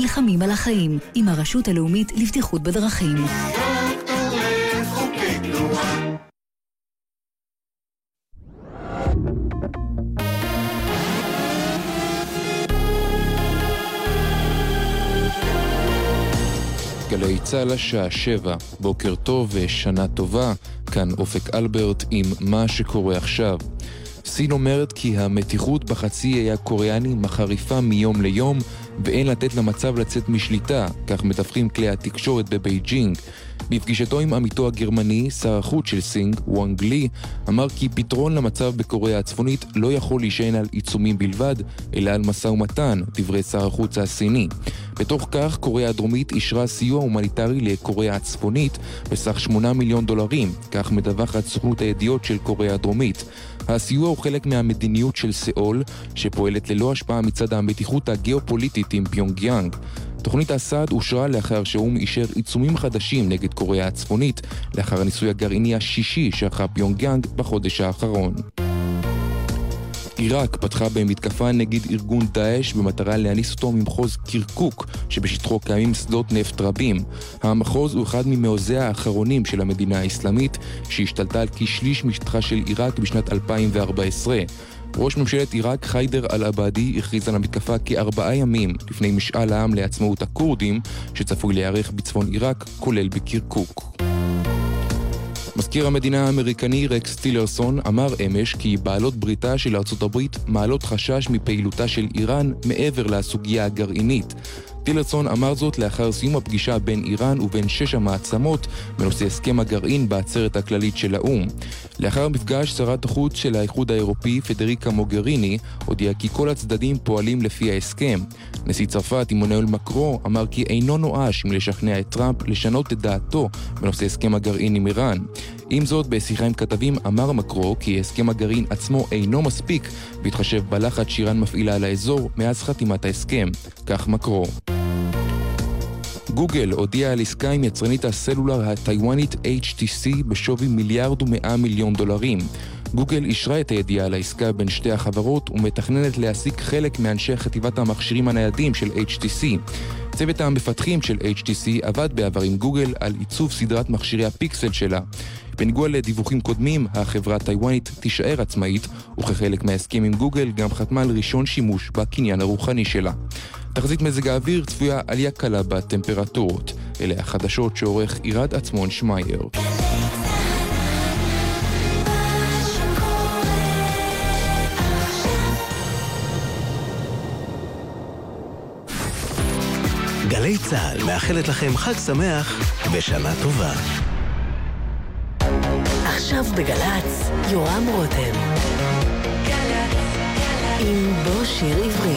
נלחמים על החיים עם הרשות הלאומית לבטיחות בדרכים. גלי צה"ל השעה שבע, בוקר טוב ושנה טובה, כאן אופק אלברט עם מה שקורה עכשיו. סין אומרת כי המתיחות בחצי האי הקוריאני מחריפה מיום ליום ואין לתת למצב לצאת משליטה, כך מדווחים כלי התקשורת בבייג'ינג. בפגישתו עם עמיתו הגרמני, שר החוץ של סין, וואנג יי, אמר כי פתרון למצב בקוריאה הצפונית לא יכול להישען על עיצומים בלבד, אלא על משא ומתן, דברי שר החוץ הסיני. בתוך כך, קוריאה הדרומית אישרה סיוע הומניטרי לקוריאה הצפונית בסך 8 מיליון דולרים, כך מדווחת סוכנות הידיעות של קוריאה הדרומית. הסיוע הוא חלק מהמדיניות של סאול, שפועלת ללא השפעה מצד המתיחות הגיאופוליטית עם פיונג יאנג. תוכנית הסעד אושרה לאחר שהאו"ם אישר עיצומים חדשים נגד קוריאה הצפונית, לאחר הניסוי הגרעיני השישי שערכה פיונג יאנג בחודש האחרון. עיראק פתחה במתקפה נגד ארגון דאעש במטרה להניס אותו ממחוז קירקוק, שבשטחו קיימים שדות נפט רבים. המחוז הוא אחד ממעוזיה האחרונים של המדינה האסלאמית, שהשתלטה על כשליש משטחה של עיראק בשנת 2014. ראש ממשלת עיראק חיידר אל-עבאדי הכריז על המתקפה כארבעה ימים לפני משאל העם לעצמאות הכורדים, שצפוי להיערך בצפון עיראק, כולל בקירקוק. מזכיר המדינה האמריקני רקס טילרסון אמר אמש כי בעלות בריתה של ארצות הברית מעלות חשש מפעילותה של איראן מעבר לסוגיה הגרעינית. טילרסון אמר זאת לאחר סיום הפגישה בין איראן ובין שש המעצמות בנושא הסכם הגרעין בעצרת הכללית של האו"ם. לאחר המפגש, שרת החוץ של האיחוד האירופי, פדריקה מוגריני, הודיעה כי כל הצדדים פועלים לפי ההסכם. נשיא צרפת, עמנואל מקרו, אמר כי אינו נואש מלשכנע את טראמפ לשנות את דעתו בנושא הסכם הגרעין עם איראן. עם זאת, בשיחה עם כתבים אמר מקרו כי הסכם הגרעין עצמו אינו מספיק, בהתחשב בלחץ שאיראן מפעילה על האזור מאז חתימת ההסכם. כך מקרו. גוגל הודיעה על עסקה עם יצרנית הסלולר הטיוואנית HTC בשווי מיליארד ומאה מיליון דולרים. גוגל אישרה את הידיעה על העסקה בין שתי החברות ומתכננת להעסיק חלק מאנשי חטיבת המכשירים הניידים של HTC. צוות המפתחים של HTC עבד בעבר עם גוגל על עיצוב סדרת מכשירי הפיקסל שלה. בניגוד לדיווחים קודמים, החברה הטיוואנית תישאר עצמאית, וכחלק מההסכם עם גוגל גם חתמה על ראשון שימוש בקניין הרוחני שלה. תחזית מזג האוויר צפויה עלייה קלה בטמפרטורות. אלה החדשות שעורך עירד עצמון שמייר. גלי צה"ל מאחלת לכם חג שמח ושנה טובה. עכשיו בגל"צ, יורם רותם. עם בוא שיר עברי.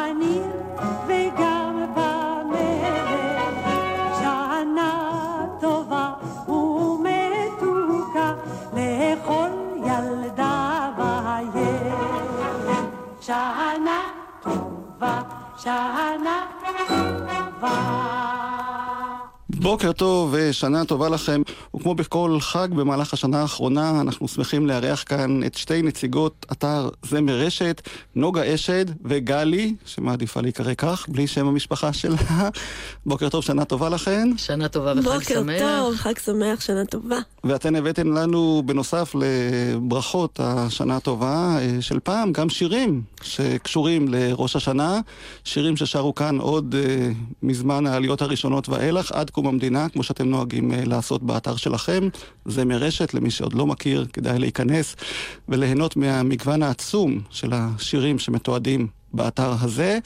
בוקר טוב ושנה טובה לכם. וכמו בכל חג במהלך השנה האחרונה, אנחנו שמחים לארח כאן את שתי נציגות אתר זמר רשת, נוגה אשד וגלי, שמעדיפה להיקרא כך, בלי שם המשפחה שלה. בוקר טוב, שנה טובה לכן. שנה טובה וחג בוקר שמח. בוקר טוב, חג שמח, שנה טובה. ואתן הבאתן לנו, בנוסף לברכות השנה הטובה אה, של פעם, גם שירים שקשורים לראש השנה, שירים ששרו כאן עוד uh, מזמן העליות הראשונות ואילך, עד קום המדינה, כמו שאתם נוהגים uh, לעשות באתר שלכם. זה מרשת, למי שעוד לא מכיר, כדאי להיכנס וליהנות מהמגוון העצום של השירים שמתועדים באתר הזה.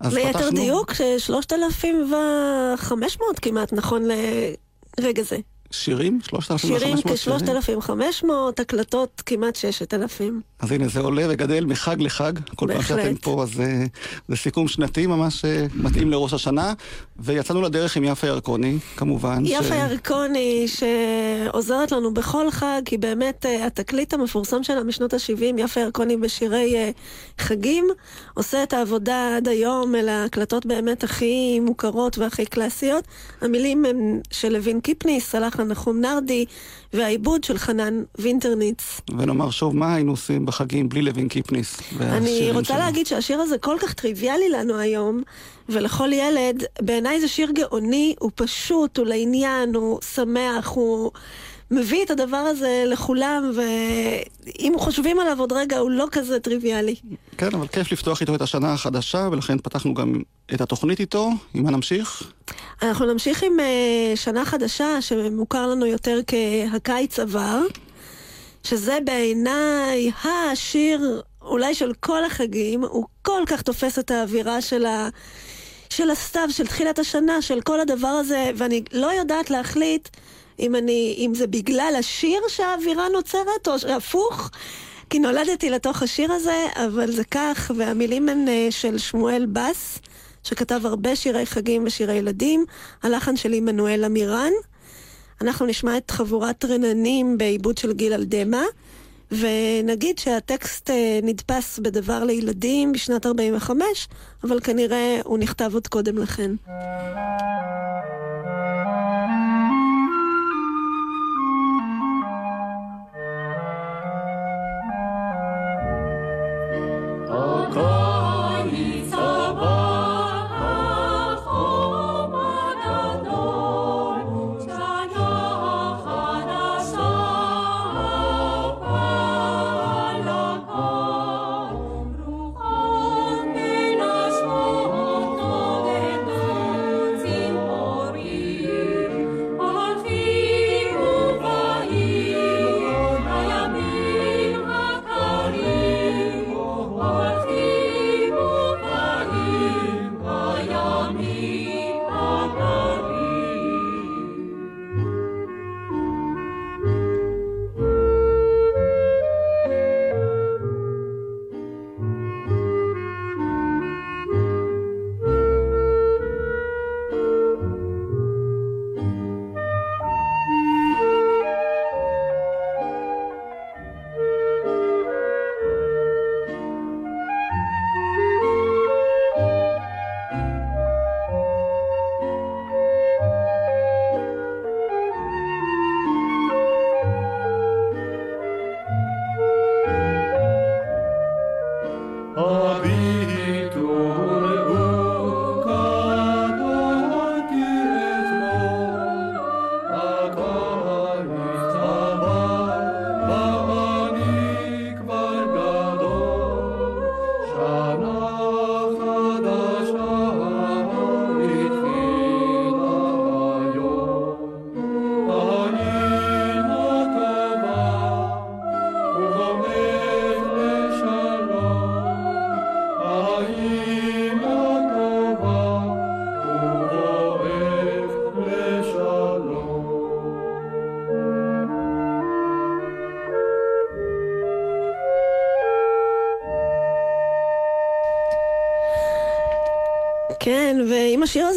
אז ליתר פתחנו... דיוק, 3,500 כמעט, נכון לרגע זה. שירים? 3,500 שירים? כ-3,500, הקלטות כמעט 6,000. אז הנה, זה עולה וגדל מחג לחג. כל פעם שאתם פה, אז זה, זה סיכום שנתי ממש מתאים לראש השנה. ויצאנו לדרך עם יפה ירקוני, כמובן. יפה ש... ירקוני, שעוזרת לנו בכל חג, כי באמת התקליט המפורסם שלה משנות ה-70, יפה ירקוני בשירי חגים, עושה את העבודה עד היום, אל ההקלטות באמת הכי מוכרות והכי קלאסיות. המילים הם של לוין קיפניס, הלך לנחום נרדי, והעיבוד של חנן וינטרניץ. ונאמר שוב, מה היינו עושים בחגים בלי לוין קיפניס? אני רוצה שלנו. להגיד שהשיר הזה כל כך טריוויאלי לנו היום, ולכל ילד, בעיניי זה שיר גאוני, הוא פשוט, הוא לעניין, הוא שמח, הוא... מביא את הדבר הזה לכולם, ואם חושבים עליו עוד רגע, הוא לא כזה טריוויאלי. כן, אבל כיף לפתוח איתו את השנה החדשה, ולכן פתחנו גם את התוכנית איתו. עם מה נמשיך? אנחנו נמשיך עם uh, שנה חדשה, שמוכר לנו יותר כהקיץ עבר, שזה בעיניי השיר אולי של כל החגים, הוא כל כך תופס את האווירה של ה... של הסתיו, של תחילת השנה, של כל הדבר הזה, ואני לא יודעת להחליט אם, אני, אם זה בגלל השיר שהאווירה נוצרת, או הפוך. כי נולדתי לתוך השיר הזה, אבל זה כך, והמילים הן של שמואל בס, שכתב הרבה שירי חגים ושירי ילדים, הלחן של עמנואל אמירן. אנחנו נשמע את חבורת רננים בעיבוד של גיל אלדמה, ונגיד שהטקסט אה, נדפס בדבר לילדים בשנת 45, אבל כנראה הוא נכתב עוד קודם לכן. Oh,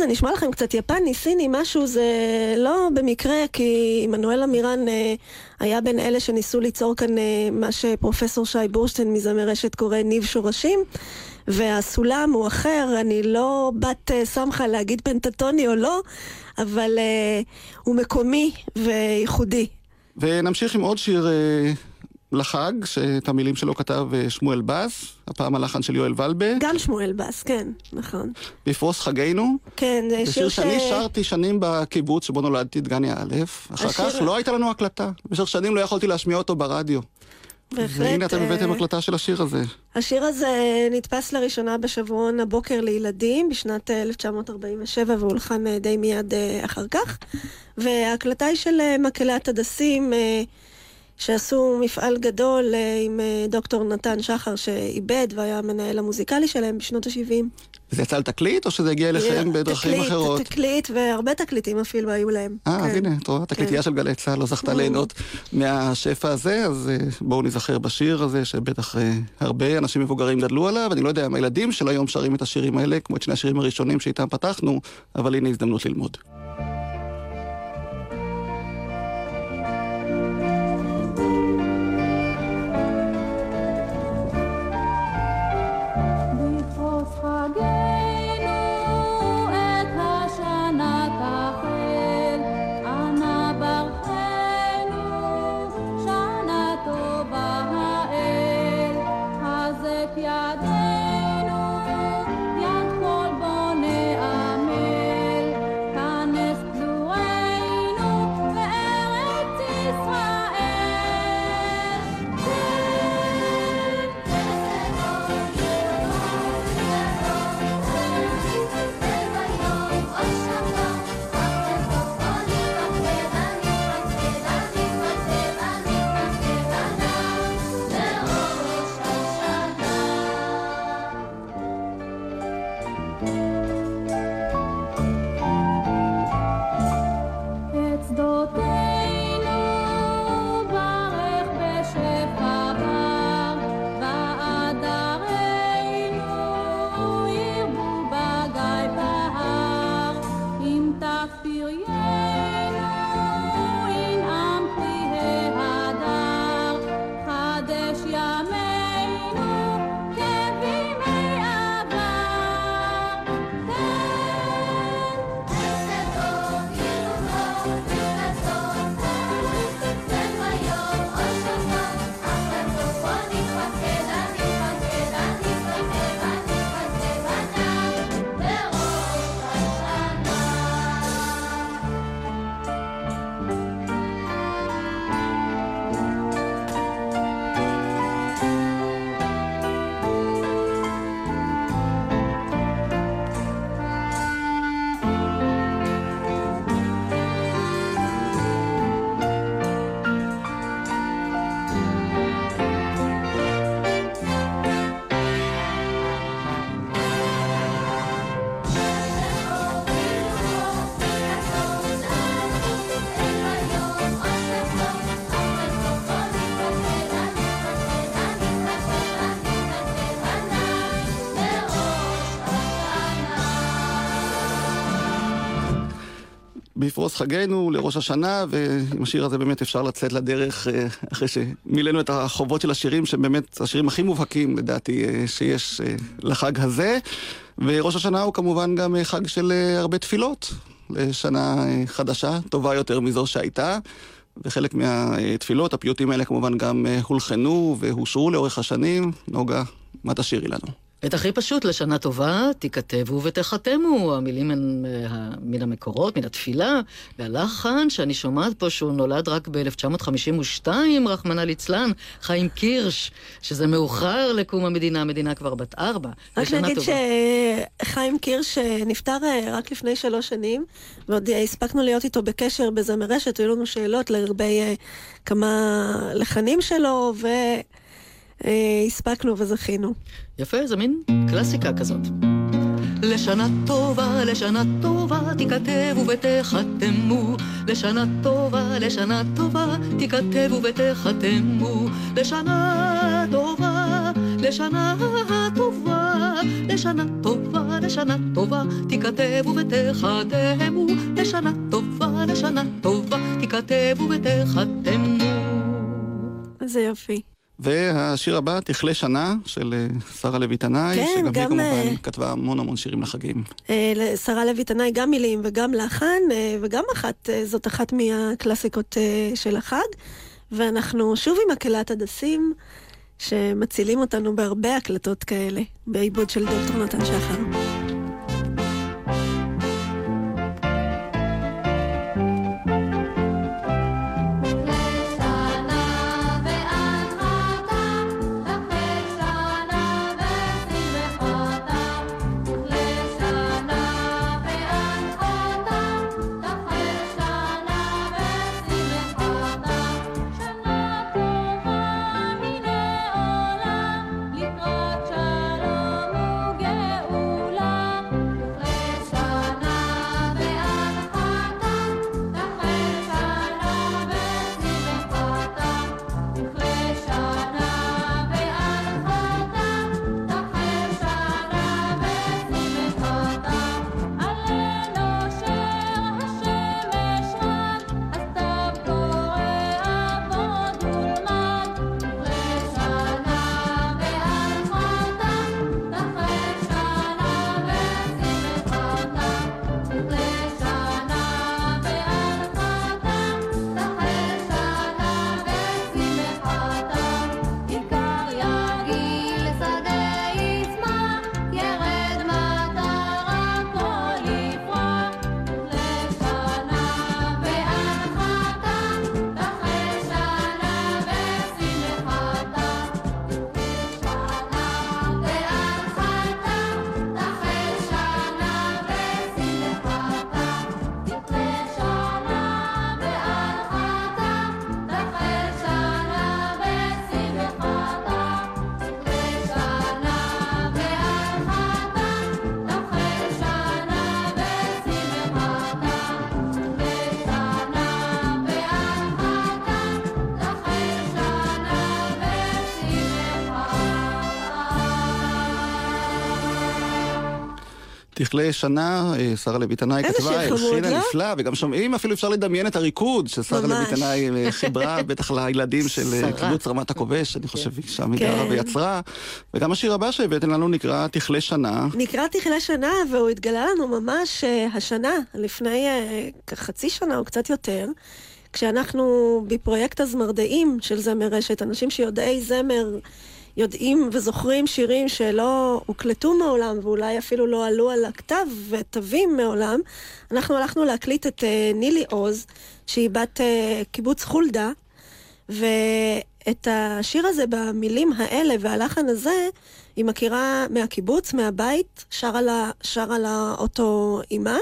הזה נשמע לכם קצת יפני, סיני, משהו, זה לא במקרה, כי עמנואל אמירן אה, היה בין אלה שניסו ליצור כאן אה, מה שפרופסור שי בורשטיין מזמר רשת קורא ניב שורשים. והסולם הוא אחר, אני לא בת uh, סמכה להגיד פנטטוני או לא, אבל uh, הוא מקומי וייחודי. ונמשיך עם עוד שיר uh, לחג, שאת המילים שלו כתב uh, שמואל בס, הפעם הלחן של יואל ולבה. גם שמואל בס, כן, נכון. בפרוס חגינו. כן, זה שיר ש... שאני שרתי שנים בקיבוץ שבו נולדתי, דגניה א', אחר השיר... כך לא הייתה לנו הקלטה. במשך שנים לא יכולתי להשמיע אותו ברדיו. בהחלט. והנה אתם הבאתם אה, הקלטה של השיר הזה. השיר הזה נתפס לראשונה בשבועון הבוקר לילדים בשנת 1947 אה, והולחן אה, די מיד אחר כך. וההקלטה היא של מקהלת הדסים. שעשו מפעל גדול עם דוקטור נתן שחר שאיבד והיה המנהל המוזיקלי שלהם בשנות ה-70. זה יצא על תקליט או שזה הגיע אליכם בדרכים תקליט, אחרות? תקליט, והרבה תקליטים אפילו היו להם. אה, כן. אז הנה, את רואה, התקליטייה כן. של גלי צה"ל לא זכתה ליהנות מהשפע הזה, אז אה, בואו נזכר בשיר הזה, שבטח אה, הרבה אנשים מבוגרים גדלו עליו, אני לא יודע אם הילדים של היום שרים את השירים האלה, כמו את שני השירים הראשונים שאיתם פתחנו, אבל הנה הזדמנות ללמוד. בפרוס חגינו לראש השנה, ועם השיר הזה באמת אפשר לצאת לדרך אה, אחרי שמילאנו את החובות של השירים, שהם באמת השירים הכי מובהקים לדעתי אה, שיש אה, לחג הזה. וראש השנה הוא כמובן גם חג של הרבה תפילות לשנה חדשה, טובה יותר מזו שהייתה. וחלק מהתפילות, הפיוטים האלה כמובן גם הולחנו והושרו לאורך השנים. נוגה, מה תשאירי לנו? את הכי פשוט לשנה טובה, תיכתבו ותחתמו. המילים הן אה, מן המקורות, מן התפילה, והלחן שאני שומעת פה שהוא נולד רק ב-1952, רחמנא ליצלן, חיים קירש, שזה מאוחר לקום המדינה, המדינה כבר בת ארבע. רק נגיד שחיים קירש אה, נפטר אה, רק לפני שלוש שנים, ועוד הספקנו להיות איתו בקשר בזמר רשת, היו לנו שאלות לגבי כמה לחנים שלו, ו... הספקנו וזכינו. יפה, זה מין קלאסיקה כזאת. לשנה טובה, לשנה טובה, תיכתבו ותחתמו. לשנה טובה, לשנה טובה, תיכתבו ותחתמו. לשנה טובה, לשנה טובה, לשנה טובה, לשנה טובה, תיכתבו ותחתמו, לשנה טובה, לשנה טובה, תיכתבו ותחתמו. איזה יופי. והשיר הבא, תכלה שנה, של אה, שרה לוי תנאי, כן, שגם היא גם, כמובן אה, כתבה המון המון שירים לחגים. אה, לשרה לוי תנאי גם מילים וגם לחן, אה, וגם אחת, אה, זאת אחת מהקלאסיקות אה, של החג. ואנחנו שוב עם מקהלת הדסים, שמצילים אותנו בהרבה הקלטות כאלה, בעיבוד של דוקטור נתן שחר. תכלה שנה, אה, שרה לוי תנאי כתבה, הלחינה לא? נפלא, וגם שומעים, אפילו אפשר לדמיין את הריקוד ששרה לוי ממש. תנאי אה, חיברה, בטח לילדים של אה. קיבוץ רמת הכובש, אני חושב, שם היא כן. גרה ויצרה. וגם השיר הבא שהבאתם לנו נקרא תכלה שנה. נקרא תכלה שנה, והוא התגלה לנו ממש השנה, לפני כחצי שנה או קצת יותר, כשאנחנו בפרויקט הזמרדעים של זמר רשת, אנשים שיודעי זמר יודעים וזוכרים שירים שלא הוקלטו מעולם, ואולי אפילו לא עלו על הכתב ותווים מעולם, אנחנו הלכנו להקליט את אה, נילי עוז, שהיא בת אה, קיבוץ חולדה, ואת השיר הזה במילים האלה והלחן הזה, היא מכירה מהקיבוץ, מהבית, שרה לה, שרה לה אותו אימה.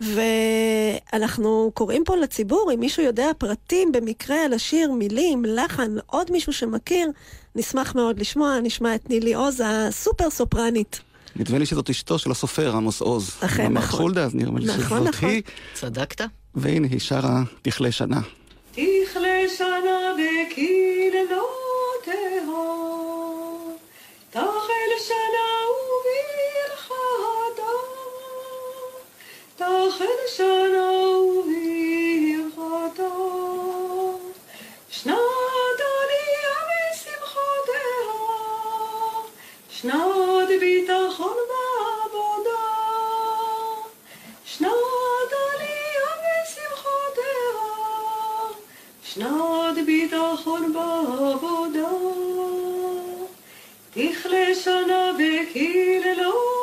ואנחנו קוראים פה לציבור, אם מישהו יודע פרטים במקרה על השיר, מילים, לחן, עוד מישהו שמכיר, נשמח מאוד לשמוע, נשמע את נילי עוז, הסופר סופרנית. נדמה לי שזאת אשתו של הסופר עמוס עוז. אכן, נכון. חולדה, אז נראה לי נכון, שזאת נכון. היא. צדקת? והנה היא שרה תכלה שנה. תכלה שנה בקללותיה, תחל שנה וברכתה, תחל שנה וברכתה, שנת ביטחון בעבודה. שנת עלייה ושמחותיה, שנת ביטחון בעבודה. תכלה שנה בקללותיה,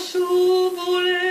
舒服了。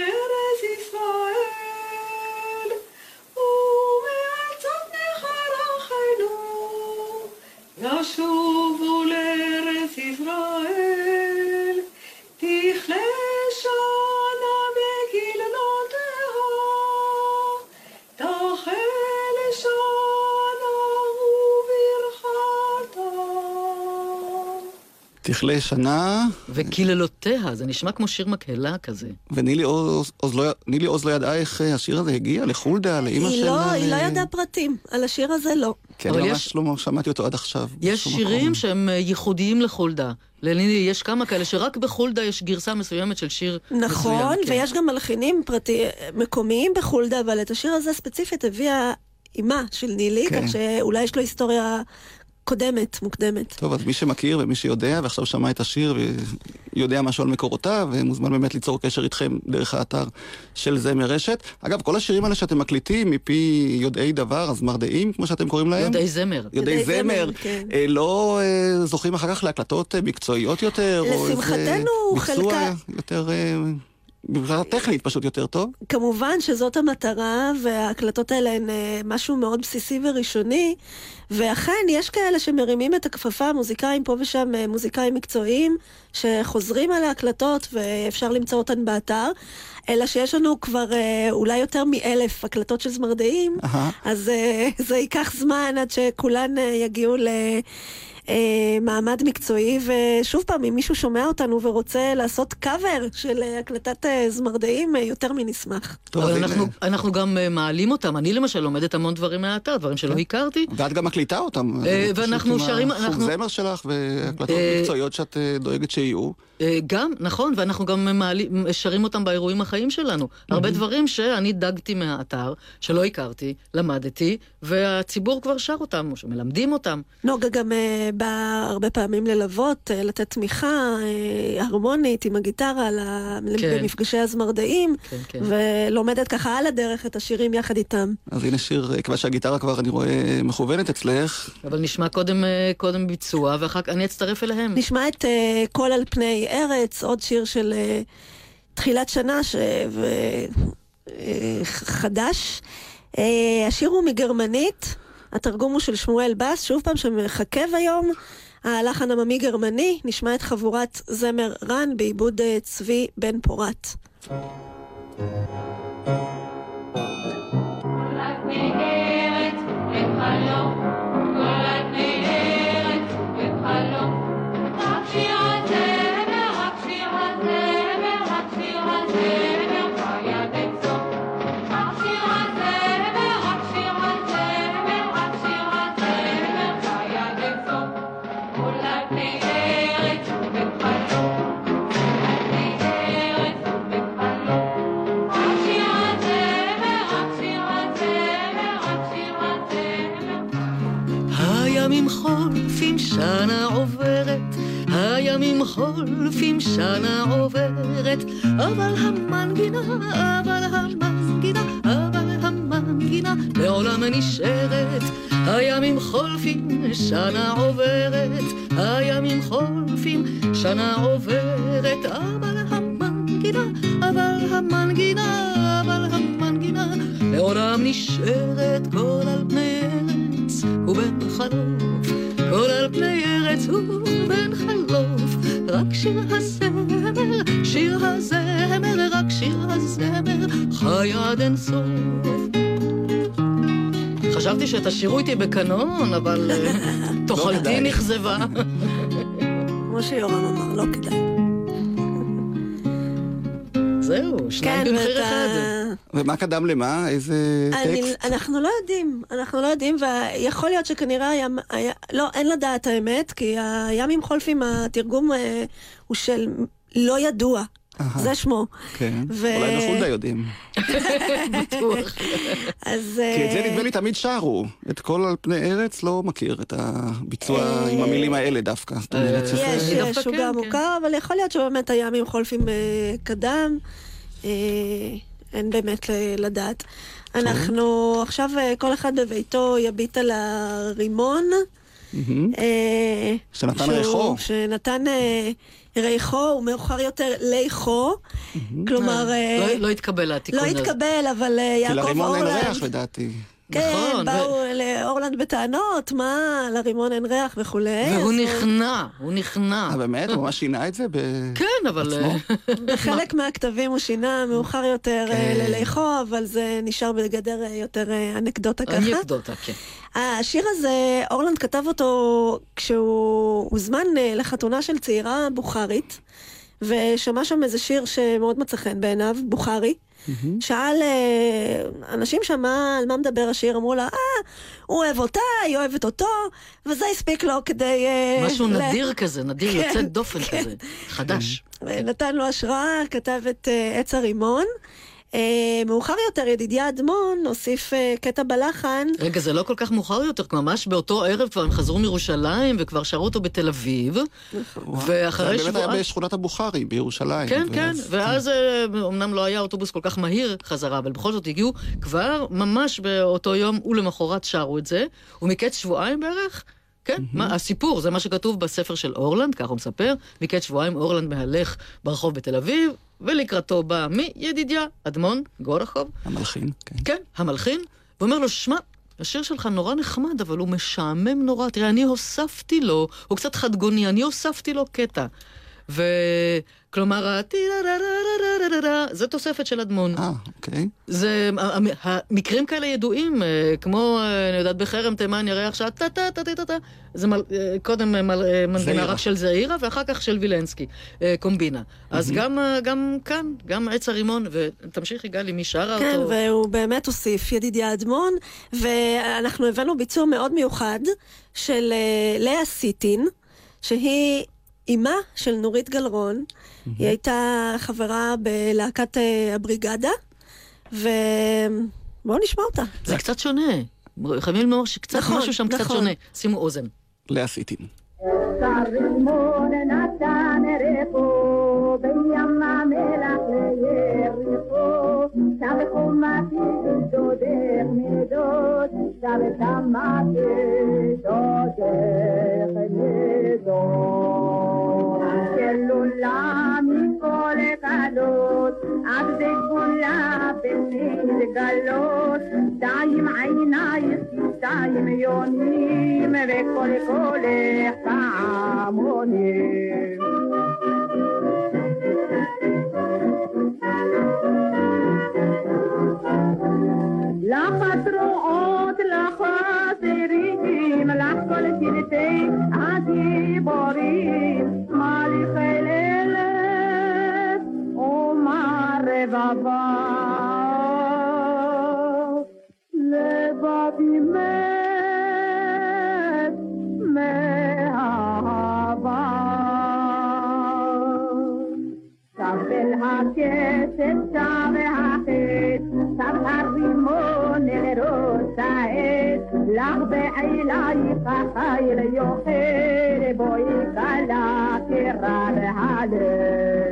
תכלה שנה, וקללותיה, זה נשמע כמו שיר מקהלה כזה. ונילי עוז, עוז, לא, נילי עוז לא ידעה איך אה, השיר הזה הגיע לחולדה, לאימא היא של... לא, אה, היא לא ידעה פרטים. על השיר הזה לא. כי אני יש- ממש לא שמעתי אותו עד עכשיו. יש שירים מקום. שהם אה, ייחודיים לחולדה. לנילי יש כמה כאלה שרק בחולדה יש גרסה מסוימת של שיר נכון, מסוים. כן. ויש גם מלחינים פרטי, מקומיים בחולדה, אבל את השיר הזה ספציפית הביאה אימה של נילי, כן. כך שאולי יש לו היסטוריה קודמת, מוקדמת. טוב, אז מי שמכיר ומי שיודע, ועכשיו שמע את השיר ויודע משהו על מקורותיו, מוזמן באמת ליצור קשר איתכם דרך האתר של זמר רשת. אגב, כל השירים האלה שאתם מקליטים מפי יודעי דבר, הזמרדעים, כמו שאתם קוראים להם, יודעי זמר. יודעי יודעי זמר, זמר, כן. אה, לא אה, זוכים אחר כך להקלטות אה, מקצועיות יותר, או איזה לשמחתנו, ביצוע חלקה- יותר, אה, מבחינה טכנית פשוט יותר טוב. כמובן שזאת המטרה, וההקלטות האלה הן אה, משהו מאוד בסיסי וראשוני, ואכן יש כאלה שמרימים את הכפפה, מוזיקאים פה ושם, אה, מוזיקאים מקצועיים, שחוזרים על ההקלטות ואפשר למצוא אותן באתר, אלא שיש לנו כבר אה, אולי יותר מאלף הקלטות של זמרדעים, אהה. אז זה ייקח זמן עד שכולן יגיעו ל... אה, מעמד מקצועי, ושוב פעם, אם מישהו שומע אותנו ורוצה לעשות קאבר של אה, הקלטת אה, זמרדעים, אה, יותר מנשמח. טוב, אבל אז אנחנו. אנחנו גם אה, מעלים אותם. אני למשל לומדת המון דברים מהאתר, דברים שלא הכרתי. ואת גם מקליטה אותם. אה, פשוט ואנחנו עם שרים- אנחנו- זמר שלך והקלטות אה, מקצועיות שאת אה, דואגת שיהיו. אה, גם, נכון, ואנחנו גם מעלים, שרים אותם באירועים החיים שלנו. הרבה דברים שאני דגתי מהאתר, שלא הכרתי, למדתי, והציבור כבר שר אותם, או שמלמדים אותם. נוגה גם אה, באה הרבה פעמים ללוות, אה, לתת תמיכה אה, הרמונית עם הגיטרה ל- כן. במפגשי הזמרדעים, כן, כן. ולומדת ככה על הדרך את השירים יחד איתם. אז הנה שיר, כיוון שהגיטרה כבר אני רואה מכוונת אצלך. אבל נשמע קודם, קודם ביצוע, ואחר כך אני אצטרף אליהם. נשמע את אה, קול על פני ארץ, עוד שיר של אה, תחילת שנה ש... ו... אה, חדש. אה, השיר הוא מגרמנית, התרגום הוא של שמואל בס, שוב פעם שמחכב היום. הלחן עממי גרמני, נשמע את חבורת זמר רן בעיבוד צבי בן פורת. הימים שנה עוברת, הימים חולפים, שנה עוברת, אבל המנגינה, אבל המנגינה, אבל המנגינה לעולם נשארת. הימים חולפים, שנה עוברת, הימים חולפים, שנה עוברת, אבל המנגינה, אבל המנגינה, אבל המנגינה לעולם נשארת. כל על פני ארץ ובן חלוף, כל על פני ארץ ובן חלוף, רק שיר הזמר, שיר הזמר, רק שיר הזמר, חי עד אין סוף. חשבתי שתשאירו איתי בקנון, אבל אה, תאכלתי כדאי. נכזבה. כמו שיורם אמר, לא כדאי. זהו, שניים כן, במחיר. אחד. ומה קדם למה? איזה אני, טקסט? אנחנו לא יודעים, אנחנו לא יודעים, ויכול להיות שכנראה היה, היה... לא, אין לדעת האמת, כי הימים חולפים, התרגום אה, הוא של לא ידוע. זה שמו. כן. ו- אולי בחולדה יודעים. בטוח. אז... כי את זה אה, נדמה לי תמיד שרו. את כל על פני ארץ לא מכיר את הביצוע אה, עם המילים האלה דווקא. זאת אומרת שזה... יש, יש, הוא כן, גם כן. מוכר, אבל יכול להיות שבאמת הימים חולפים אה, קדם. אין באמת לדעת. אנחנו עכשיו, אה, כל אחד בביתו יביט על הרימון. אה, שנתן ריחו. שנתן אה, ריחו, ומאוחר יותר ליחו. כלומר, לא- לא התקבל התיקון לא הזה. התקבל, אבל אה, כי יעקב לרימון אין אורלנד... ריח לדעתי. כן, נכון, באו לאורלנד בטענות, מה, לרימון אין ריח וכולי. והוא אז הוא- נכנע, הוא נכנע. אה, באמת? הוא ממש שינה את זה? ב... כן, אבל... אה, בחלק מהכתבים הוא שינה מאוחר יותר אה, כן. לליכו, אבל זה נשאר בגדר אה, יותר אה, אנקדוטה ככה. אנקדוטה, כן. השיר הזה, אורלנד כתב אותו כשהוא הוזמן אה, לחתונה של צעירה בוכרית, ושמע שם איזה שיר שמאוד מצא חן בעיניו, בוכרי. שאל אה, אנשים שם על מה מדבר השיר, אמרו לה, אה, הוא אוהב אותה, היא אוהבת אותו, וזה הספיק לו כדי... אה, משהו ל- נדיר כזה, נדיר, כן, יוצא דופן כן. כזה, חדש. נתן לו השראה, כתב את אה, עץ הרימון. אה, מאוחר יותר, ידידיה אדמון הוסיף אה, קטע בלחן. רגע, זה לא כל כך מאוחר יותר, כי ממש באותו ערב כבר הם חזרו מירושלים וכבר שרו אותו בתל אביב. ואחרי זה באמת היה. בשכונת הבוכרי בירושלים. כן, כן, ואז- ואז אה, אמנם לא היה אוטובוס כל כך מהיר חזרה, אבל בכל זאת הגיעו כבר ממש באותו יום ולמחרת שרו את זה, ומקץ שבועיים בערך, כן, מה, הסיפור, זה מה שכתוב בספר של אורלנד, כך הוא מספר, מקץ שבועיים אורלנד מהלך ברחוב בתל אביב, ולקראתו בא מי? ידידיה, אדמון, גורחוב, המלחין, כן. כן, המלחין, ואומר לו, שמע, השיר שלך נורא נחמד, אבל הוא משעמם נורא. תראה, אני הוספתי לו, הוא קצת חדגוני, אני הוספתי לו קטע. וכלומר, הטי-רה-רה-רה-רה-רה-רה, זה תוספת של אדמון. אה, אוקיי. זה, המ- המקרים כאלה ידועים, אה, כמו, אה, אני יודעת, בחרם תימן ירח שעה טה טה טה טה טה טה. זה אה, קודם מנגינה. רק של זעירה, ואחר כך של וילנסקי, קומבינה. אז גם, גם כאן, גם עץ הרימון, ותמשיכי גלי, מי שרה כן, אותו? והוא באמת הוסיף ידידיה אדמון, ואנחנו הבאנו ביצוע מאוד מיוחד של אה, לאה סיטין, שהיא אימה של נורית גלרון. היא הייתה חברה בלהקת אה, הבריגדה, ובואו נשמע אותה. זה קצת שונה. חייבים לומר שקצת נכון, משהו שם קצת נכון. שונה. שימו אוזן. לאה Tamati, Dodech, Midot, Shave Tamati, Dodech, Midot. Ashkelula, Mikol, Kadot, Abdek, Bula, Benid, Galot, Daim, Aynayis, Daim, Yonim, Bekol, Kolech, Ta'amonim. לך כל שבטי הגיבורים, מליכי לילת ומה רבבה. לבבי מת מאהבה. שב אל הכסף, שב החטא, שב הרימון אל ראש העץ, לך خير بويك على كرار عليه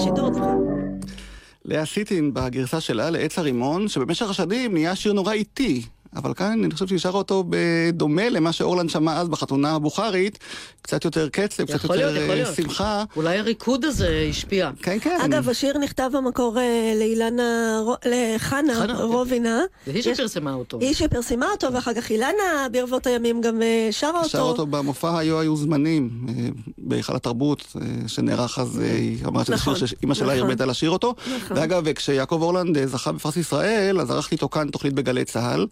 לשידור, זוכר? לאה סיטין בגרסה שלה לעץ הרימון, שבמשך השנים נהיה שיר נורא איטי. אבל כאן אני חושב שהיא שרה אותו בדומה למה שאורלנד שמע אז בחתונה הבוכרית, קצת יותר קצב, קצת יותר להיות, אה, להיות. שמחה. אולי הריקוד הזה השפיע. כן, כן. אגב, השיר נכתב במקור אה, לאילנה, לחנה חנה, כן. רובינה. והיא יש- שפרסמה אותו. היא שפרסמה אותו, ואחר כך אילנה ברבות הימים גם אה, שרה אותו. שר אותו במופע היו היו זמנים בהיכל התרבות שנערך אז, היא אמרה שזה נכון, שיר שאימא שלה נכון. הרבתה לשיר אותו. נכון. ואגב, כשיעקב אורלנד זכה בפרס ישראל, אז ערכתי איתו כאן תוכנית בגלי צה"ל,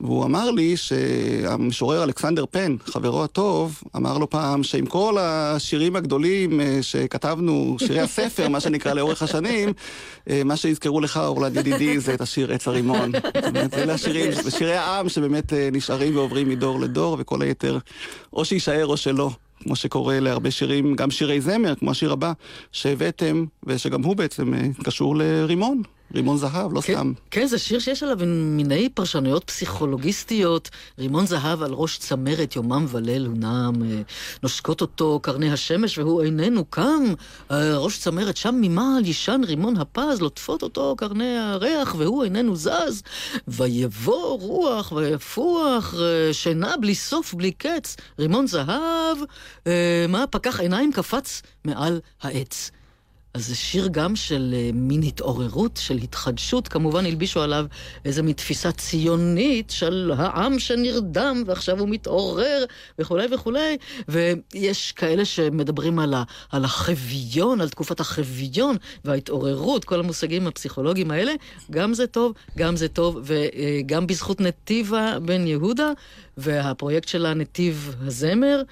והוא אמר לי שהמשורר אלכסנדר פן, חברו הטוב, אמר לו פעם שעם כל השירים הגדולים אה, שכתבנו, שירי הספר, מה שנקרא, לאורך השנים, אה, מה שיזכרו לך, אורלד ידידי, זה את השיר עץ הרימון. זאת אומרת, אלה השירים, שירי העם שבאמת אה, נשארים ועוברים מדור לדור, וכל היתר, או שיישאר או שלא. כמו שקורה להרבה שירים, גם שירי זמר, כמו השיר הבא, שהבאתם, ושגם הוא בעצם קשור לרימון. רימון זהב, לא כן, סתם. כן, זה שיר שיש עליו מיני פרשנויות פסיכולוגיסטיות. רימון זהב על ראש צמרת, יומם וליל הוא נם, אה, נושקות אותו קרני השמש והוא איננו קם. אה, ראש צמרת שם ממעל יישן רימון הפז, לוטפות אותו קרני הריח והוא איננו זז. ויבוא רוח ויפוח, אה, שינה בלי סוף, בלי קץ. רימון זהב, מה, פקח עיניים קפץ מעל העץ. אז זה שיר גם של uh, מין התעוררות, של התחדשות. כמובן הלבישו עליו איזה מין תפיסה ציונית של העם שנרדם ועכשיו הוא מתעורר וכולי וכולי. ויש כאלה שמדברים על, ה, על החביון, על תקופת החביון וההתעוררות, כל המושגים הפסיכולוגיים האלה. גם זה טוב, גם זה טוב, וגם בזכות נתיבה בן יהודה. והפרויקט שלה נתיב הזמר,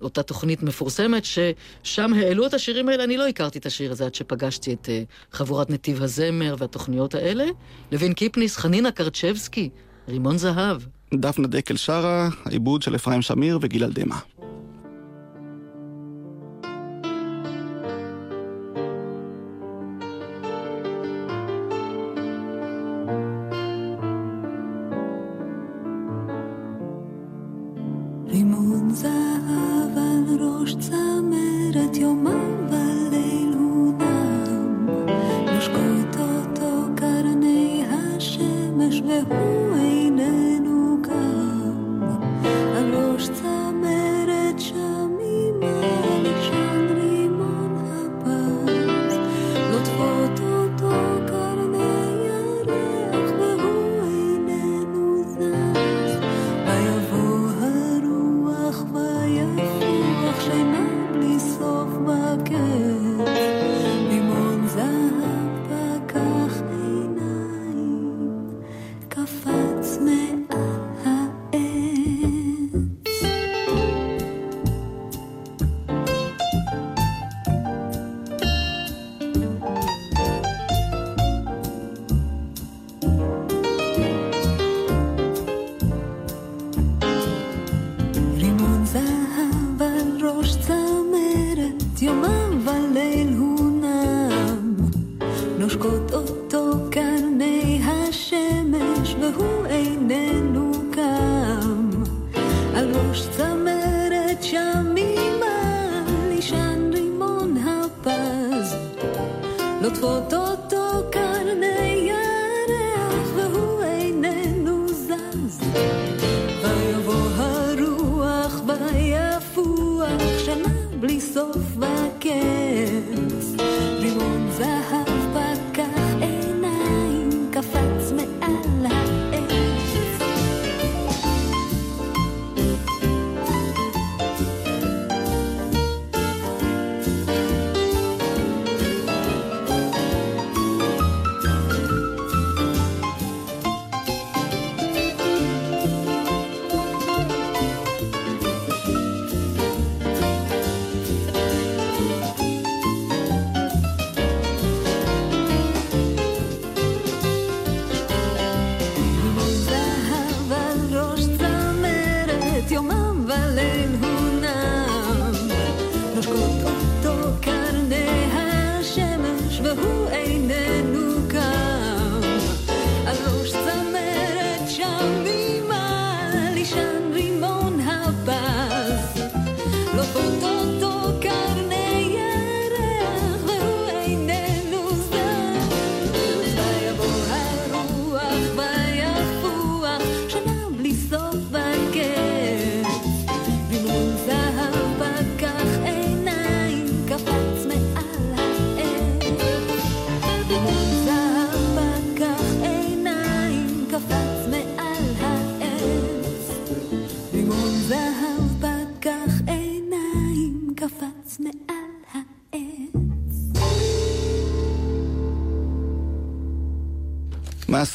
אותה תוכנית מפורסמת, ששם העלו את השירים האלה, אני לא הכרתי את השיר הזה עד שפגשתי את אה, חבורת נתיב הזמר והתוכניות האלה. לוין קיפניס, חנינה קרצ'בסקי, רימון זהב. דפנה דקל שרה, העיבוד של אפרים שמיר וגיל אלדמה.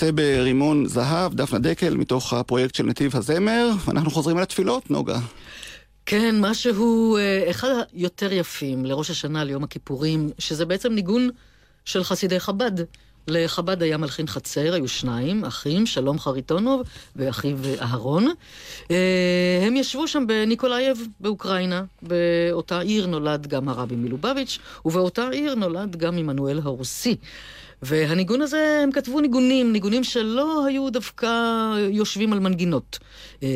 מעשה ברימון זהב, דפנה דקל, מתוך הפרויקט של נתיב הזמר, ואנחנו חוזרים אל התפילות, נוגה. כן, משהו אה, אחד היותר יפים לראש השנה, ליום הכיפורים, שזה בעצם ניגון של חסידי חב"ד. לחב"ד היה מלחין חצר, היו שניים, אחים, שלום חריטונוב ואחיו אהרון. אה, הם ישבו שם בניקולאייב באוקראינה. באותה עיר נולד גם הרבי מלובביץ', ובאותה עיר נולד גם עמנואל הרוסי. והניגון הזה, הם כתבו ניגונים, ניגונים שלא היו דווקא יושבים על מנגינות. אה,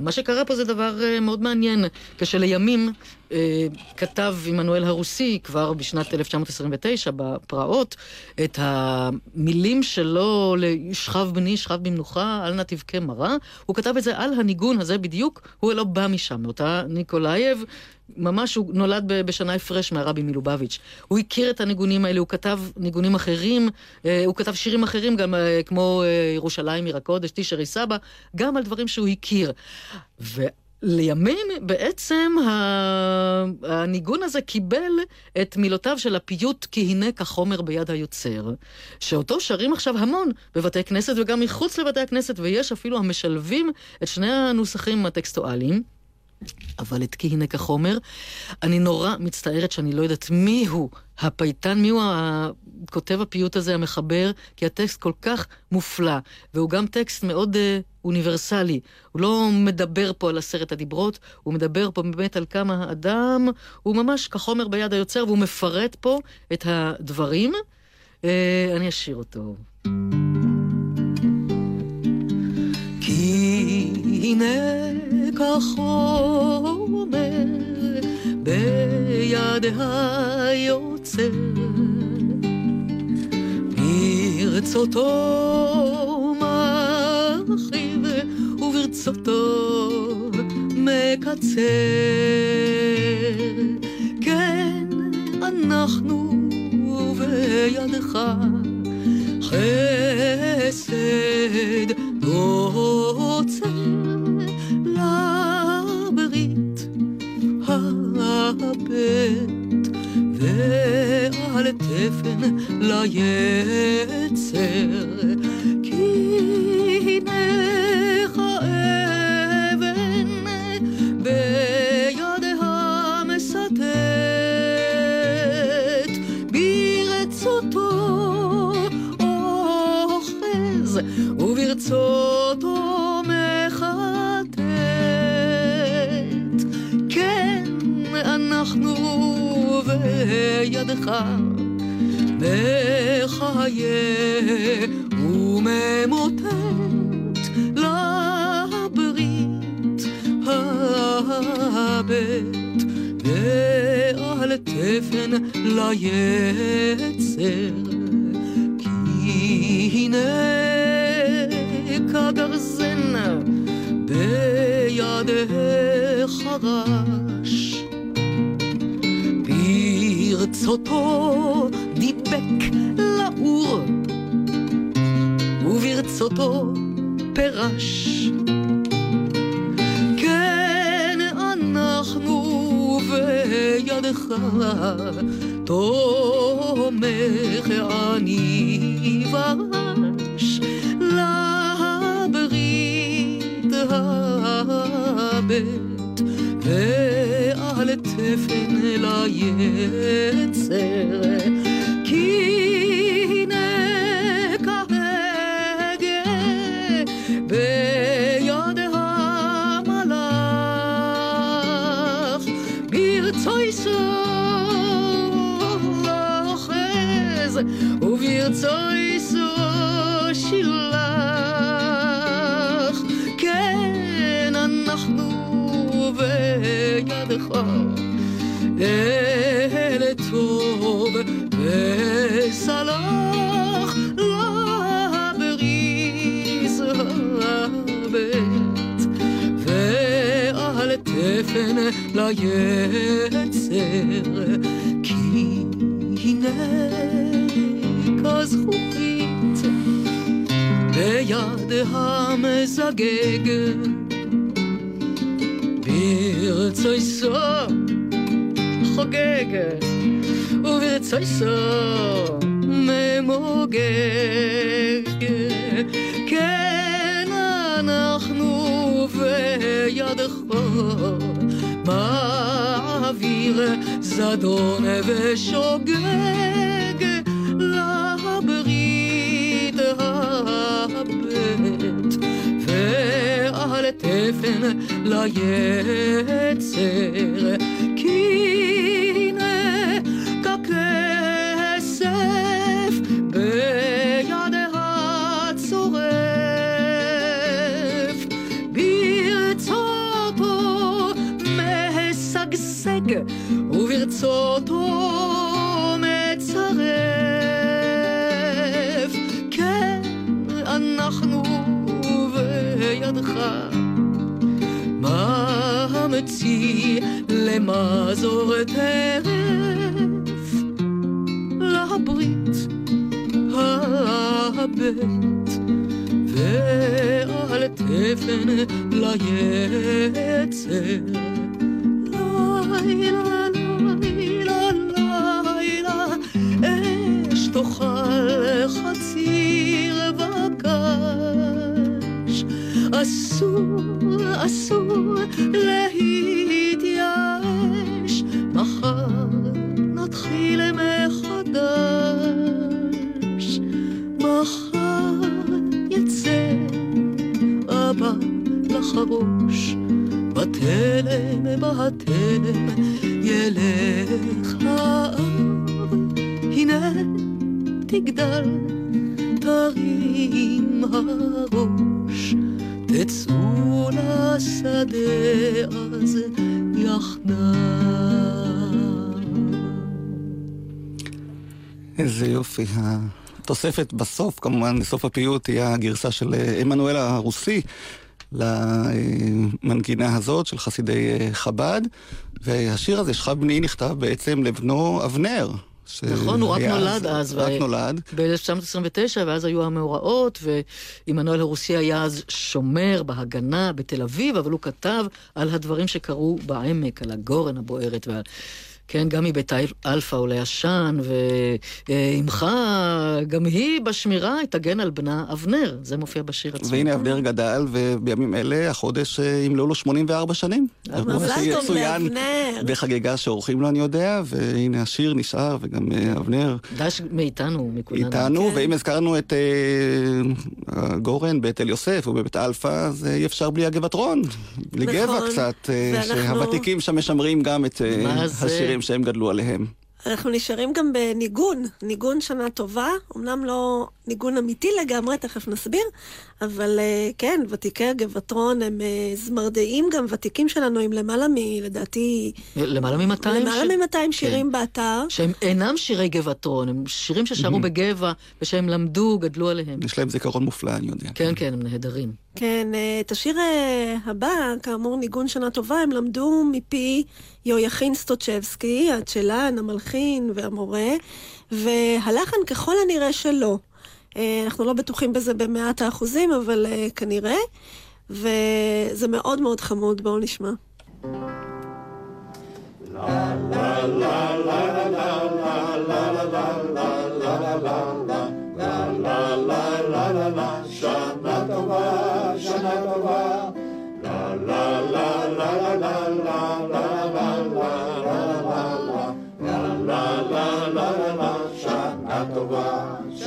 מה שקרה פה זה דבר אה, מאוד מעניין, כשלימים כתב עמנואל הרוסי כבר בשנת 1929 בפרעות את המילים שלו ל"שכב בני, שכב במנוחה, אל נא תבכה מרה", הוא כתב את זה על הניגון הזה בדיוק, הוא לא בא משם, מאותה ניקולאייב. ממש הוא נולד בשנה הפרש מהרבי מלובביץ'. הוא הכיר את הניגונים האלה, הוא כתב ניגונים אחרים, אה, הוא כתב שירים אחרים, גם אה, כמו אה, ירושלים עיר הקודש, תשרי סבא, גם על דברים שהוא הכיר. לימים בעצם הניגון הזה קיבל את מילותיו של הפיוט כי הנה כחומר ביד היוצר, שאותו שרים עכשיו המון בבתי כנסת וגם מחוץ לבתי הכנסת, ויש אפילו המשלבים את שני הנוסחים הטקסטואליים. אבל את כי הנה כחומר, אני נורא מצטערת שאני לא יודעת מי הוא הפייטן, מי הוא כותב הפיוט הזה, המחבר, כי הטקסט כל כך מופלא, והוא גם טקסט מאוד uh, אוניברסלי. הוא לא מדבר פה על עשרת הדיברות, הוא מדבר פה באמת על כמה האדם הוא ממש כחומר ביד היוצר, והוא מפרט פה את הדברים. Uh, אני אשאיר אותו. כי הנה כחומר ביד היוצר. ברצותו מרחיב וברצותו מקצר. כן, אנחנו בידך חסד ליצר כי הנך אבן ביד המסתת ברצותו אוחז וברצותו בידך מחיה וממוטט לברית הבט ועל תפן ליצר כי הנה כגרזן בידך רש ברצותו דיבק לאור, וברצותו פרש. כן, אנחנו בידך, תומך אני ורש, לברית הבן. ועל תפן ליצר תפן ליצר כי הנה כזכוכית ביד המזגג ברצוי סו חוגג וברצוי סו ממוגג. כן, אנחנו בידך מעביר זדון ושוגג לברית הבט ועל תפן ליצר בידך מאמצי למזור טרף לברית הבט ועל תפן ליצר. לילה אסור אסור להתייאש מחר נתחיל מחדש מחר יצא אבא לחרוש בתלם בתלם ילך האב הנה תגדל תרים הראש תצאו לשדה אז יחדיו איזה יופי. התוספת בסוף, כמובן, בסוף הפיוט, תהיה הגרסה של עמנואל הרוסי למנגינה הזאת של חסידי חב"ד. והשיר הזה, שכב בני, נכתב בעצם לבנו אבנר. נכון, הוא רק נולד אז. רק ו- נולד. ב-1929, ואז היו המאורעות, ועמנואל הרוסי היה אז שומר בהגנה בתל אביב, אבל הוא כתב על הדברים שקרו בעמק, על הגורן הבוערת ועל... כן, גם מבית אל- אלפא עולה עשן, ואימך, גם היא בשמירה, תגן על בנה אבנר. זה מופיע בשיר עצמו. והנה אבנר גדל, ובימים אלה החודש אה, ימלאו לו 84 שנים. מזל טוב לאבנר. בחגיגה שעורכים לו, אני יודע, והנה השיר נשאר, וגם אה, אבנר דש מאיתנו, מכולנו. איתנו, כן. ואם הזכרנו את אה, הגורן בתל יוסף ובבית אלפא, אז אה, אי אפשר בלי הגבעטרון. בלי נכון. גבע קצת, אה, ואנחנו- שהוותיקים שם משמרים גם את אה, השירים שהם גדלו עליהם. אנחנו נשארים גם בניגון, ניגון שנה טובה, אמנם לא ניגון אמיתי לגמרי, תכף נסביר, אבל אה, כן, ותיקי הגבעתרון הם אה, זמרדעים גם ותיקים שלנו, עם למעלה מ... לדעתי... למעלה מ-200 למעלה מ-200 כן. שירים באתר. שהם אינם שירי גבעתרון, הם שירים ששרו בגבע, ושהם למדו, גדלו עליהם. יש להם זיכרון מופלא, אני יודע. כן, כן, הם נהדרים. כן, אה, את השיר הבא, כאמור ניגון שנה טובה, הם למדו מפי יויכין סטוצ'בסקי, הצ'לן, המלחין והמורה, והלחן ככל הנראה שלו. אנחנו לא בטוחים בזה במאת האחוזים, אבל כנראה, וזה מאוד מאוד חמוד, בואו נשמע. La טובה.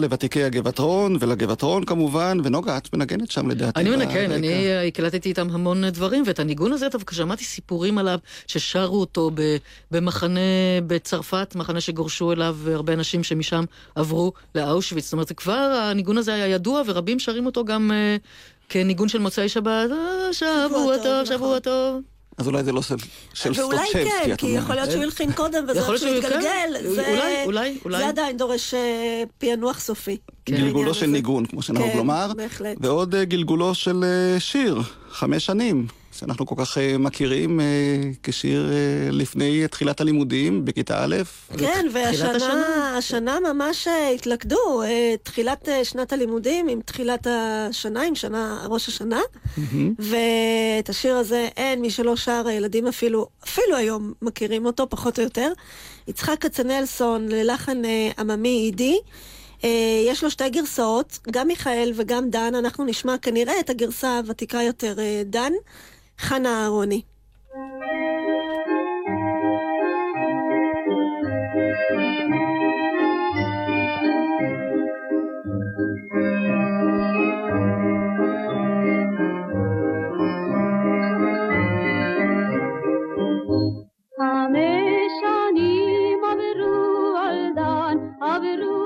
לוותיקי הגבעתרון ולגבעתרון כמובן, ונוגה, את מנגנת שם לדעתי. אני. מנגן, אני אה, הקלטתי איתם המון דברים, ואת הניגון הזה דווקא שמעתי סיפורים עליו, ששרו אותו ב- במחנה בצרפת, מחנה שגורשו אליו הרבה אנשים שמשם עברו לאושוויץ. זאת אומרת, כבר, הניגון הזה היה ידוע, ורבים שרים אותו גם אה, כניגון של מוצאי שבת. אה, שבוע טוב, טוב, שבוע נכון. טוב. אז אולי זה לא של, ואולי סטוצ'בסקי, כן, את כי אומרת. יכול להיות שהוא הלחין קודם וזה שהוא. כן. זה- אולי, אולי, אולי. זה עדיין דורש אה, פענוח סופי. כן. גלגולו של. ניגון, כמו שנהוג כן, לומר. בהחלט. ועוד אה, גלגולו של אה, שיר, חמש שנים, שאנחנו כל כך אה, מכירים אה, כשיר אה, לפני תחילת הלימודים בכיתה א'. כן. והשנה השנה ממש התלכדו, תחילת שנת הלימודים עם תחילת השנה, עם שנה, ראש השנה, ואת השיר הזה אין מי שלא שר, הילדים אפילו, אפילו היום מכירים אותו, פחות או יותר. יצחק כצנלסון ללחן עממי אידי. אה, יש לו שתי גרסאות, גם מיכאל וגם דן, אנחנו נשמע כנראה את הגרסה הוותיקה יותר דן, חנה אהרוני. חמש שנים עברו על דן, עברו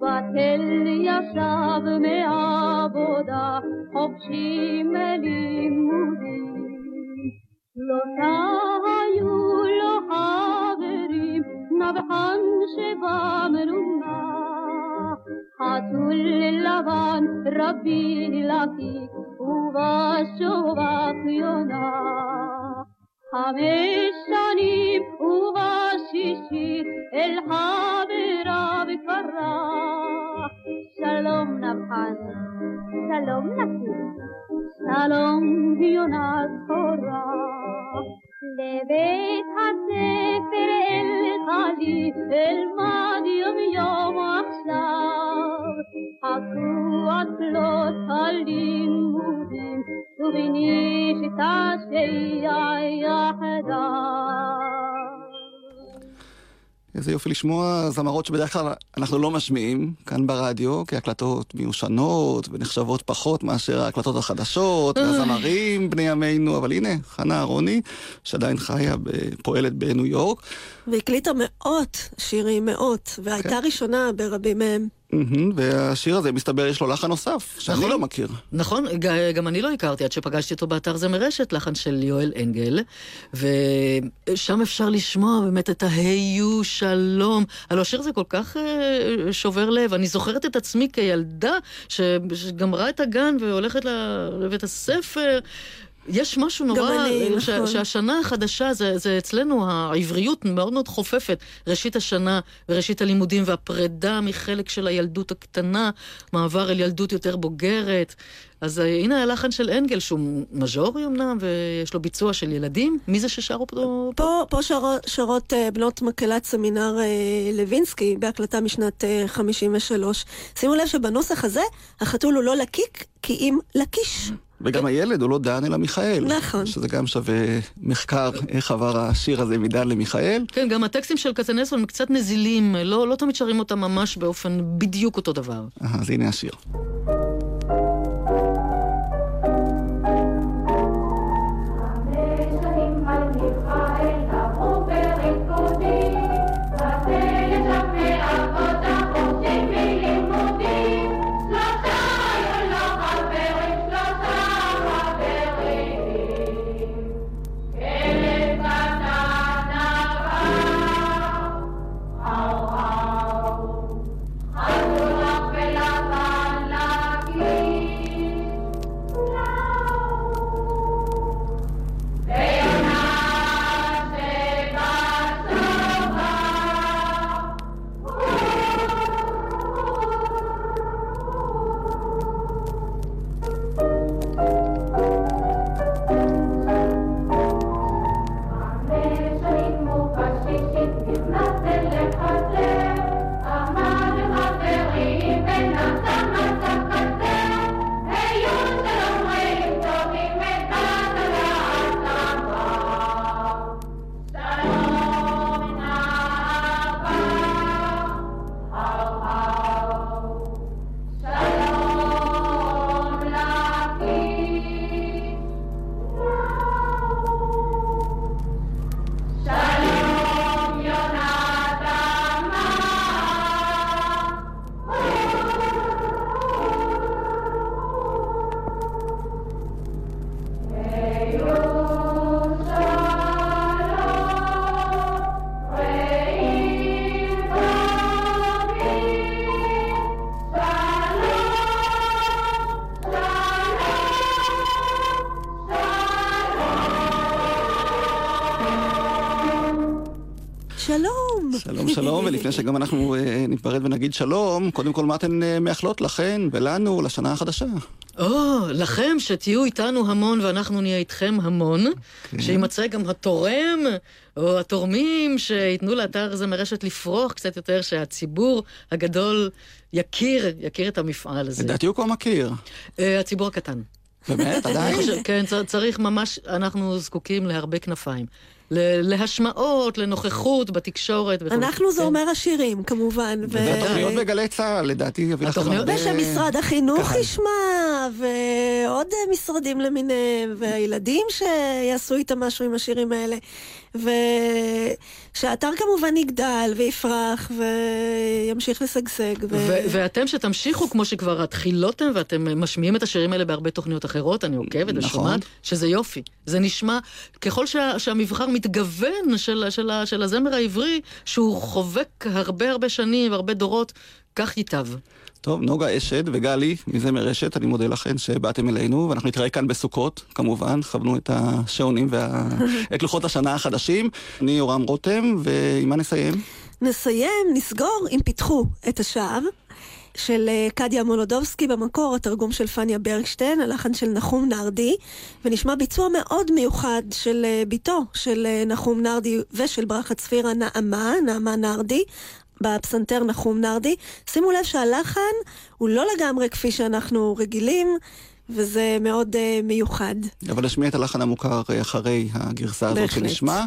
בתל ישב מעבודה, חופשי מלימודים. שלושה היו לו חברים, נבחן שבמנונה. חתול לבן, רבי לפיק, ובשובך יונה. חמש שנים ובשישי אל חבריו שלום נבחן, שלום לפיק, שלום יונה זכורה. לבית הספר אלך לי, אלמד יום יום עכשיו. חכו אסלות הלימודים, ובני שתשע יחדיו. איזה יופי לשמוע זמרות שבדרך כלל אנחנו לא משמיעים כאן ברדיו, כי הקלטות מיושנות ונחשבות פחות מאשר ההקלטות החדשות, והזמרים בני ימינו, אבל הנה, חנה אהרוני, שעדיין חיה, פועלת בניו יורק. והקליטה מאות שירים, מאות, והייתה ראשונה ברבים מהם. והשיר הזה, מסתבר, יש לו לחן נוסף, שאני נכון. לא מכיר. נכון, גם אני לא הכרתי עד שפגשתי אותו באתר זמר רשת, לחן של יואל אנגל, ושם אפשר לשמוע באמת את ההיו שלום. הלוא השיר הזה כל כך אה, שובר לב. אני זוכרת את עצמי כילדה שגמרה את הגן והולכת לבית הספר. יש משהו נורא, אני, ש- נכון. שהשנה החדשה, זה, זה אצלנו, העבריות מאוד מאוד חופפת. ראשית השנה וראשית הלימודים והפרידה מחלק של הילדות הקטנה, מעבר אל ילדות יותר בוגרת. אז אה, הנה הלחן של אנגל, שהוא מז'ורי אמנם, ויש לו ביצוע של ילדים. מי זה ששרו פה? פה, פה שרות, שרות אה, בנות מקהלת סמינר אה, לוינסקי בהקלטה משנת אה, 53. שימו לב שבנוסח הזה החתול הוא לא לקיק, כי אם לקיש. וגם הילד הוא לא דן אלא מיכאל. נכון. שזה גם שווה מחקר, איך עבר השיר הזה מדן למיכאל. כן, גם הטקסטים של כצנלסון הם קצת נזילים, לא, לא תמיד שרים אותם ממש באופן בדיוק אותו דבר. אה, אז הנה השיר. ולפני שגם אנחנו אה, ניפרד ונגיד שלום, קודם כל מה אתן אה, מאחלות לכן ולנו לשנה החדשה? או, לכם שתהיו איתנו המון ואנחנו נהיה איתכם המון, כן. שימצא גם התורם או התורמים שייתנו לאתר הזה מרשת לפרוח קצת יותר, שהציבור הגדול יכיר, יכיר את המפעל הזה. לדעתי הוא כבר מכיר. אה, הציבור הקטן. באמת? עדיין? כן, צ- צריך ממש, אנחנו זקוקים להרבה כנפיים. להשמעות, לנוכחות בתקשורת. אנחנו זה כן. אומר השירים, כמובן. והתוכניות בגלי צה"ל, לדעתי יביא התוכניות- הרבה... ושמשרד החינוך. ישמע, ועוד משרדים למיניהם, והילדים שיעשו איתם משהו עם השירים האלה. ושהאתר כמובן יגדל ויפרח וימשיך לשגשג. ו... ו- ואתם שתמשיכו כמו שכבר התחילותם ואתם משמיעים את השירים האלה בהרבה תוכניות אחרות, אני עוקבת נכון. ושומעת שזה יופי. זה נשמע, ככל שה- שהמבחר מתגוון של, של, של הזמר העברי, שהוא חובק הרבה הרבה שנים והרבה דורות, כך ייטב. טוב, נוגה אשד וגלי מזמר רשת, אני מודה לכן שבאתם אלינו, ואנחנו נתראה כאן בסוכות, כמובן, כוונו את השעונים ואת לוחות השנה החדשים. אני יורם רותם, ועם מה נסיים? נסיים, נסגור, אם פיתחו את השער. של אה, קדיה מולודובסקי במקור, התרגום של פניה ברקשטיין, הלחן של נחום נרדי, ונשמע ביצוע מאוד מיוחד של אה, בתו של אה, נחום נרדי ושל ברכה צפירה נעמה, נעמה נרדי, בפסנתר נחום נרדי. שימו לב שהלחן הוא לא לגמרי כפי שאנחנו רגילים, וזה מאוד אה, מיוחד. אבל נשמיע את הלחן המוכר אה, אחרי הגרסה הזאת בהחלט. שנשמע,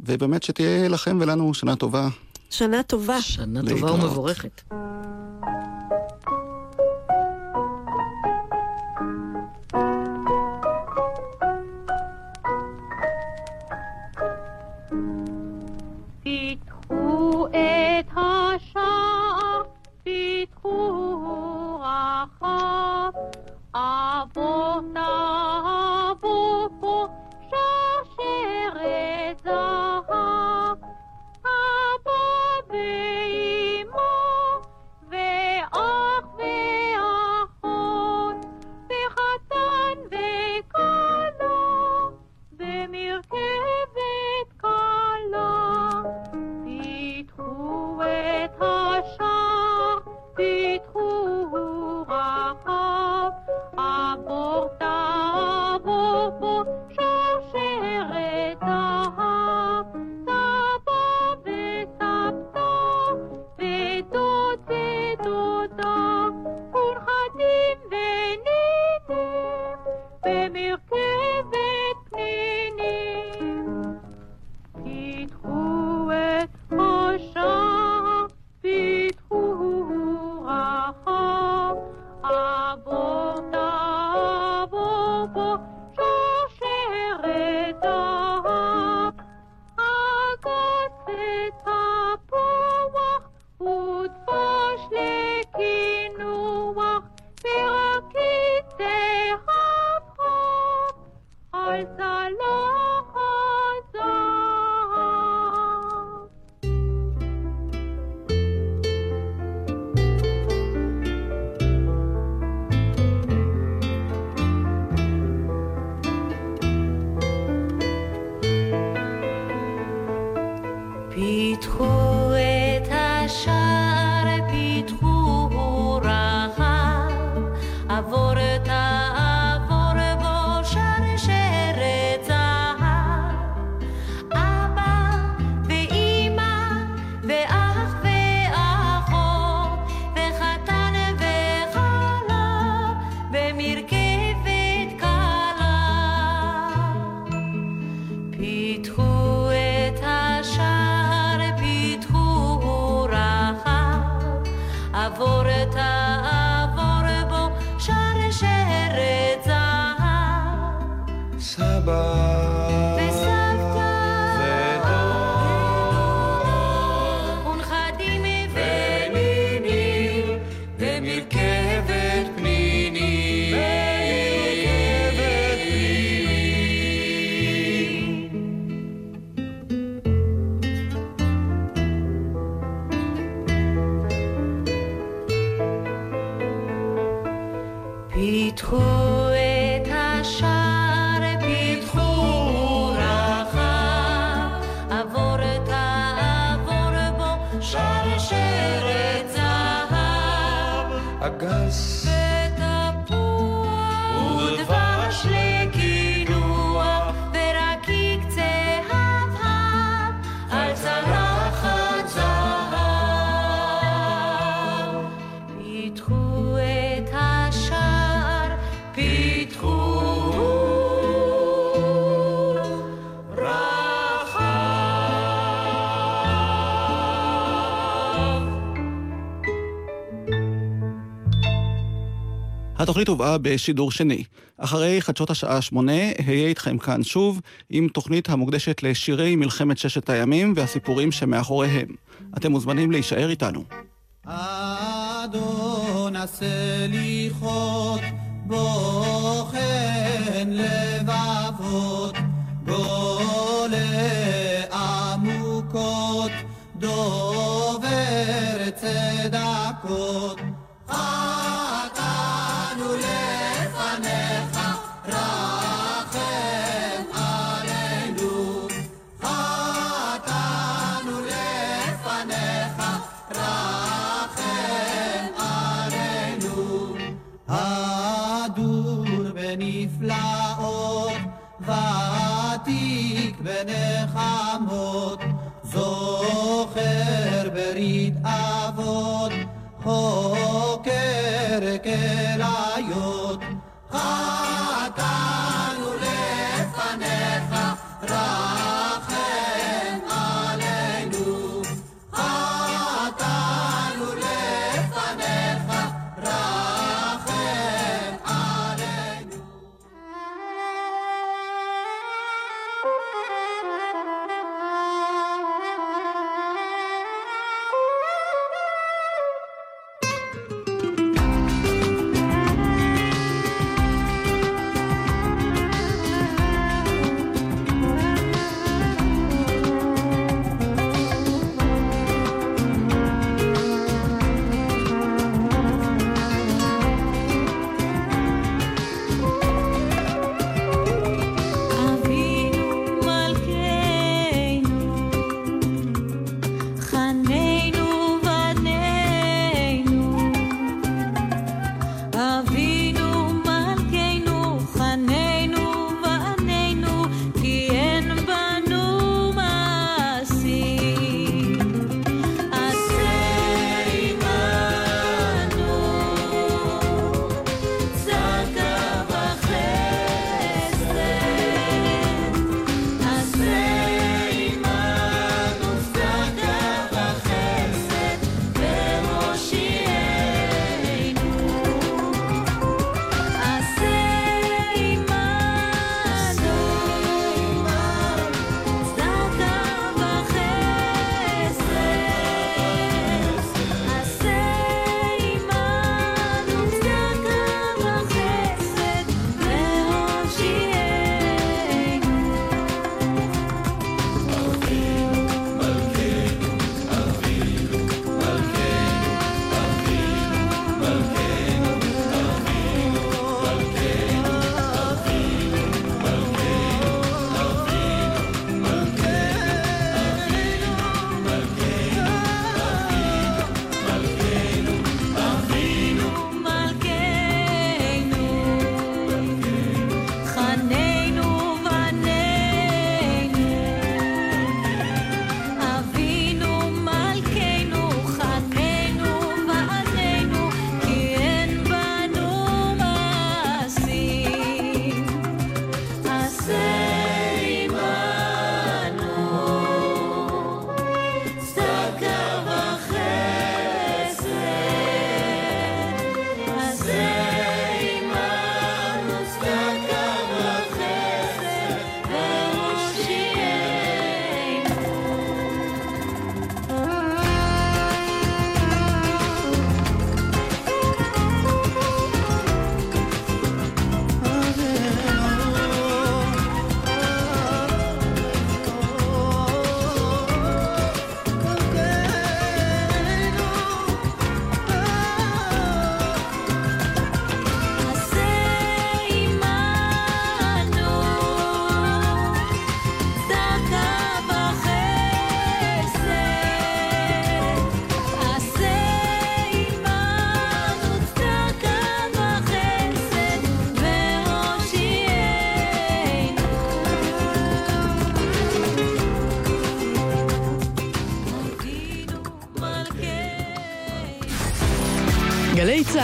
ובאמת שתהיה לכם ולנו שנה טובה. שנה טובה. שנה טובה להתראות. ומבורכת. 哈阿波达。פיתחו. התוכנית הובאה בשידור שני. אחרי חדשות השעה שמונה, אהיה איתכם כאן שוב עם תוכנית המוקדשת לשירי מלחמת ששת הימים והסיפורים שמאחוריהם. אתם מוזמנים להישאר איתנו. אדון הסליחות, בוחן lead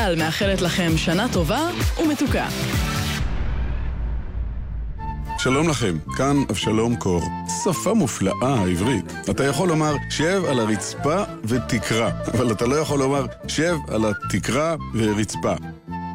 צה"ל מאחלת לכם שנה טובה ומתוקה. שלום לכם, כאן אבשלום קור. שפה מופלאה העברית. אתה יכול לומר שב על הרצפה ותקרא, אבל אתה לא יכול לומר שב על התקרה ורצפה.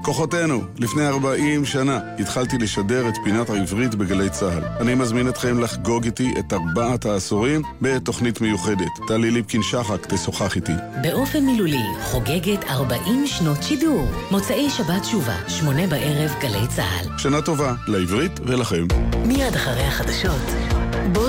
כוחותינו, לפני 40 שנה התחלתי לשדר את פינת העברית בגלי צה"ל. אני מזמין אתכם לחגוג איתי את ארבעת העשורים בתוכנית מיוחדת. טלי ליפקין שחק תשוחח איתי. באופן מילולי חוגגת 40 שנות שידור. מוצאי שבת תשובה, שמונה בערב, גלי צה"ל. שנה טובה לעברית ולכם. מיד אחרי החדשות,